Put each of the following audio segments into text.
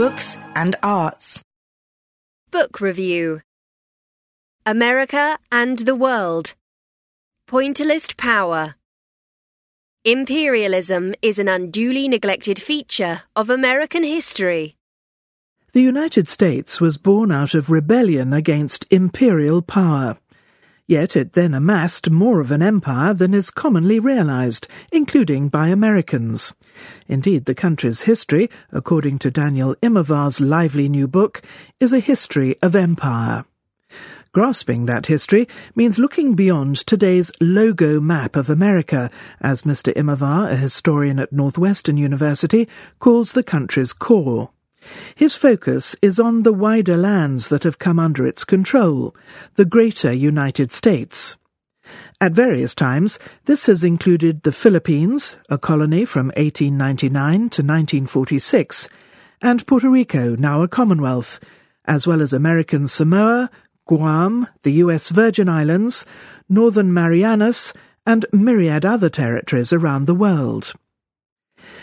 books and arts. Book Review America and the World Pointillist Power Imperialism is an unduly neglected feature of American history. The United States was born out of rebellion against imperial power. Yet it then amassed more of an empire than is commonly realized, including by Americans. Indeed, the country's history, according to Daniel Immerwahr's lively new book, is a history of empire. Grasping that history means looking beyond today's logo map of America, as Mr. Immerwahr, a historian at Northwestern University, calls the country's core. His focus is on the wider lands that have come under its control, the greater United States. At various times, this has included the Philippines, a colony from 1899 to 1946, and Puerto Rico, now a Commonwealth, as well as American Samoa, Guam, the U.S. Virgin Islands, Northern Marianas, and myriad other territories around the world.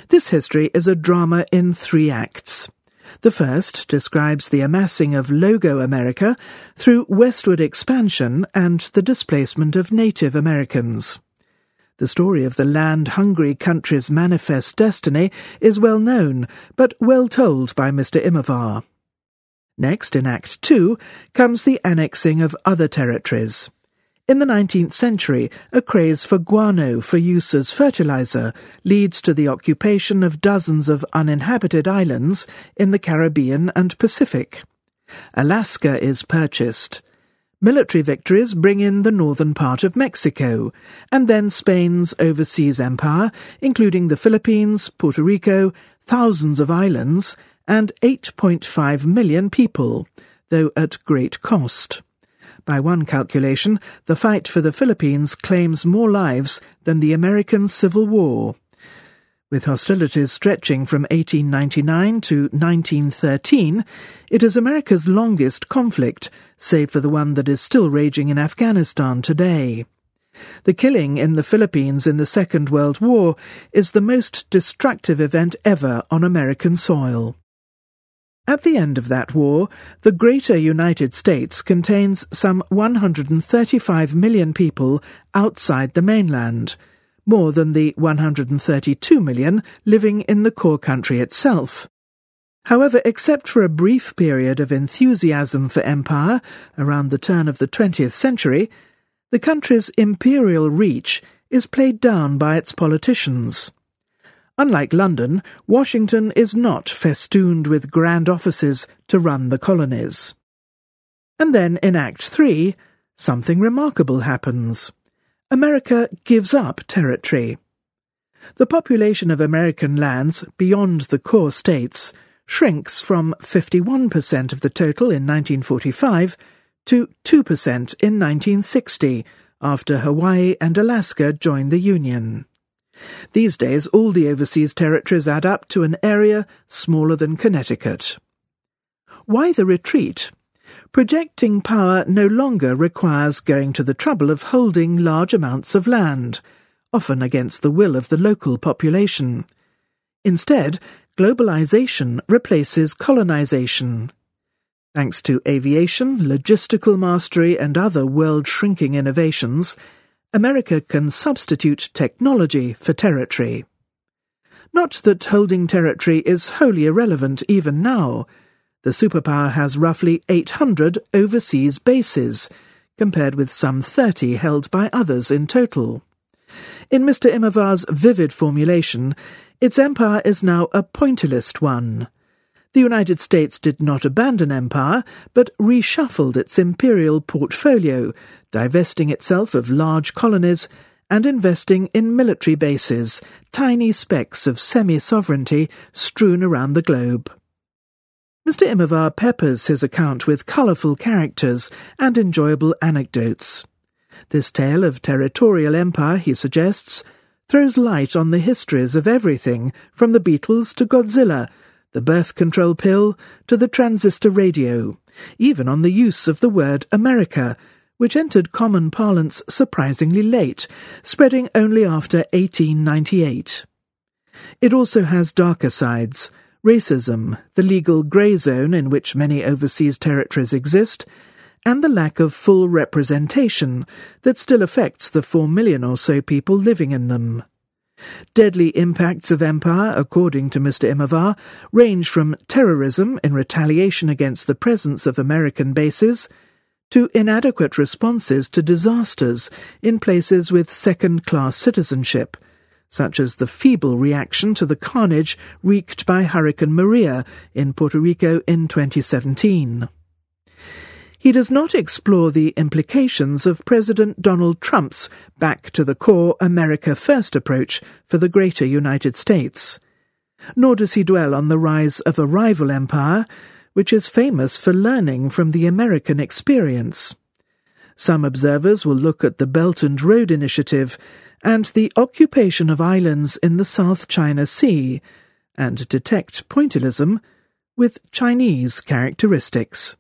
This history is a drama in three acts. The first describes the amassing of Logo America through westward expansion and the displacement of Native Americans. The story of the land hungry country's manifest destiny is well known, but well told by Mr. Immerwahr. Next, in Act Two, comes the annexing of other territories. In the 19th century, a craze for guano for use as fertilizer leads to the occupation of dozens of uninhabited islands in the Caribbean and Pacific. Alaska is purchased. Military victories bring in the northern part of Mexico, and then Spain's overseas empire, including the Philippines, Puerto Rico, thousands of islands, and 8.5 million people, though at great cost. By one calculation, the fight for the Philippines claims more lives than the American Civil War. With hostilities stretching from 1899 to 1913, it is America's longest conflict, save for the one that is still raging in Afghanistan today. The killing in the Philippines in the Second World War is the most destructive event ever on American soil. At the end of that war, the Greater United States contains some 135 million people outside the mainland, more than the 132 million living in the core country itself. However, except for a brief period of enthusiasm for empire around the turn of the 20th century, the country's imperial reach is played down by its politicians. Unlike London, Washington is not festooned with grand offices to run the colonies. And then in Act 3, something remarkable happens. America gives up territory. The population of American lands beyond the core states shrinks from 51% of the total in 1945 to 2% in 1960, after Hawaii and Alaska joined the Union. These days, all the overseas territories add up to an area smaller than Connecticut. Why the retreat? Projecting power no longer requires going to the trouble of holding large amounts of land, often against the will of the local population. Instead, globalization replaces colonization. Thanks to aviation, logistical mastery, and other world shrinking innovations, America can substitute technology for territory. Not that holding territory is wholly irrelevant even now. The superpower has roughly 800 overseas bases, compared with some 30 held by others in total. In Mr. Immerwahr's vivid formulation, its empire is now a pointillist one. The United States did not abandon empire, but reshuffled its imperial portfolio divesting itself of large colonies and investing in military bases, tiny specks of semi sovereignty strewn around the globe. Mr. Immerwahr peppers his account with colourful characters and enjoyable anecdotes. This tale of territorial empire, he suggests, throws light on the histories of everything from the Beatles to Godzilla, the birth control pill to the transistor radio, even on the use of the word America, which entered common parlance surprisingly late, spreading only after 1898. It also has darker sides, racism, the legal grey zone in which many overseas territories exist, and the lack of full representation that still affects the four million or so people living in them. Deadly impacts of empire, according to Mr. Immerwahr, range from terrorism in retaliation against the presence of American bases to inadequate responses to disasters in places with second class citizenship, such as the feeble reaction to the carnage wreaked by Hurricane Maria in Puerto Rico in 2017. He does not explore the implications of President Donald Trump's back to the core America First approach for the greater United States. Nor does he dwell on the rise of a rival empire, which is famous for learning from the American experience. Some observers will look at the Belt and Road Initiative and the occupation of islands in the South China Sea and detect pointillism with Chinese characteristics.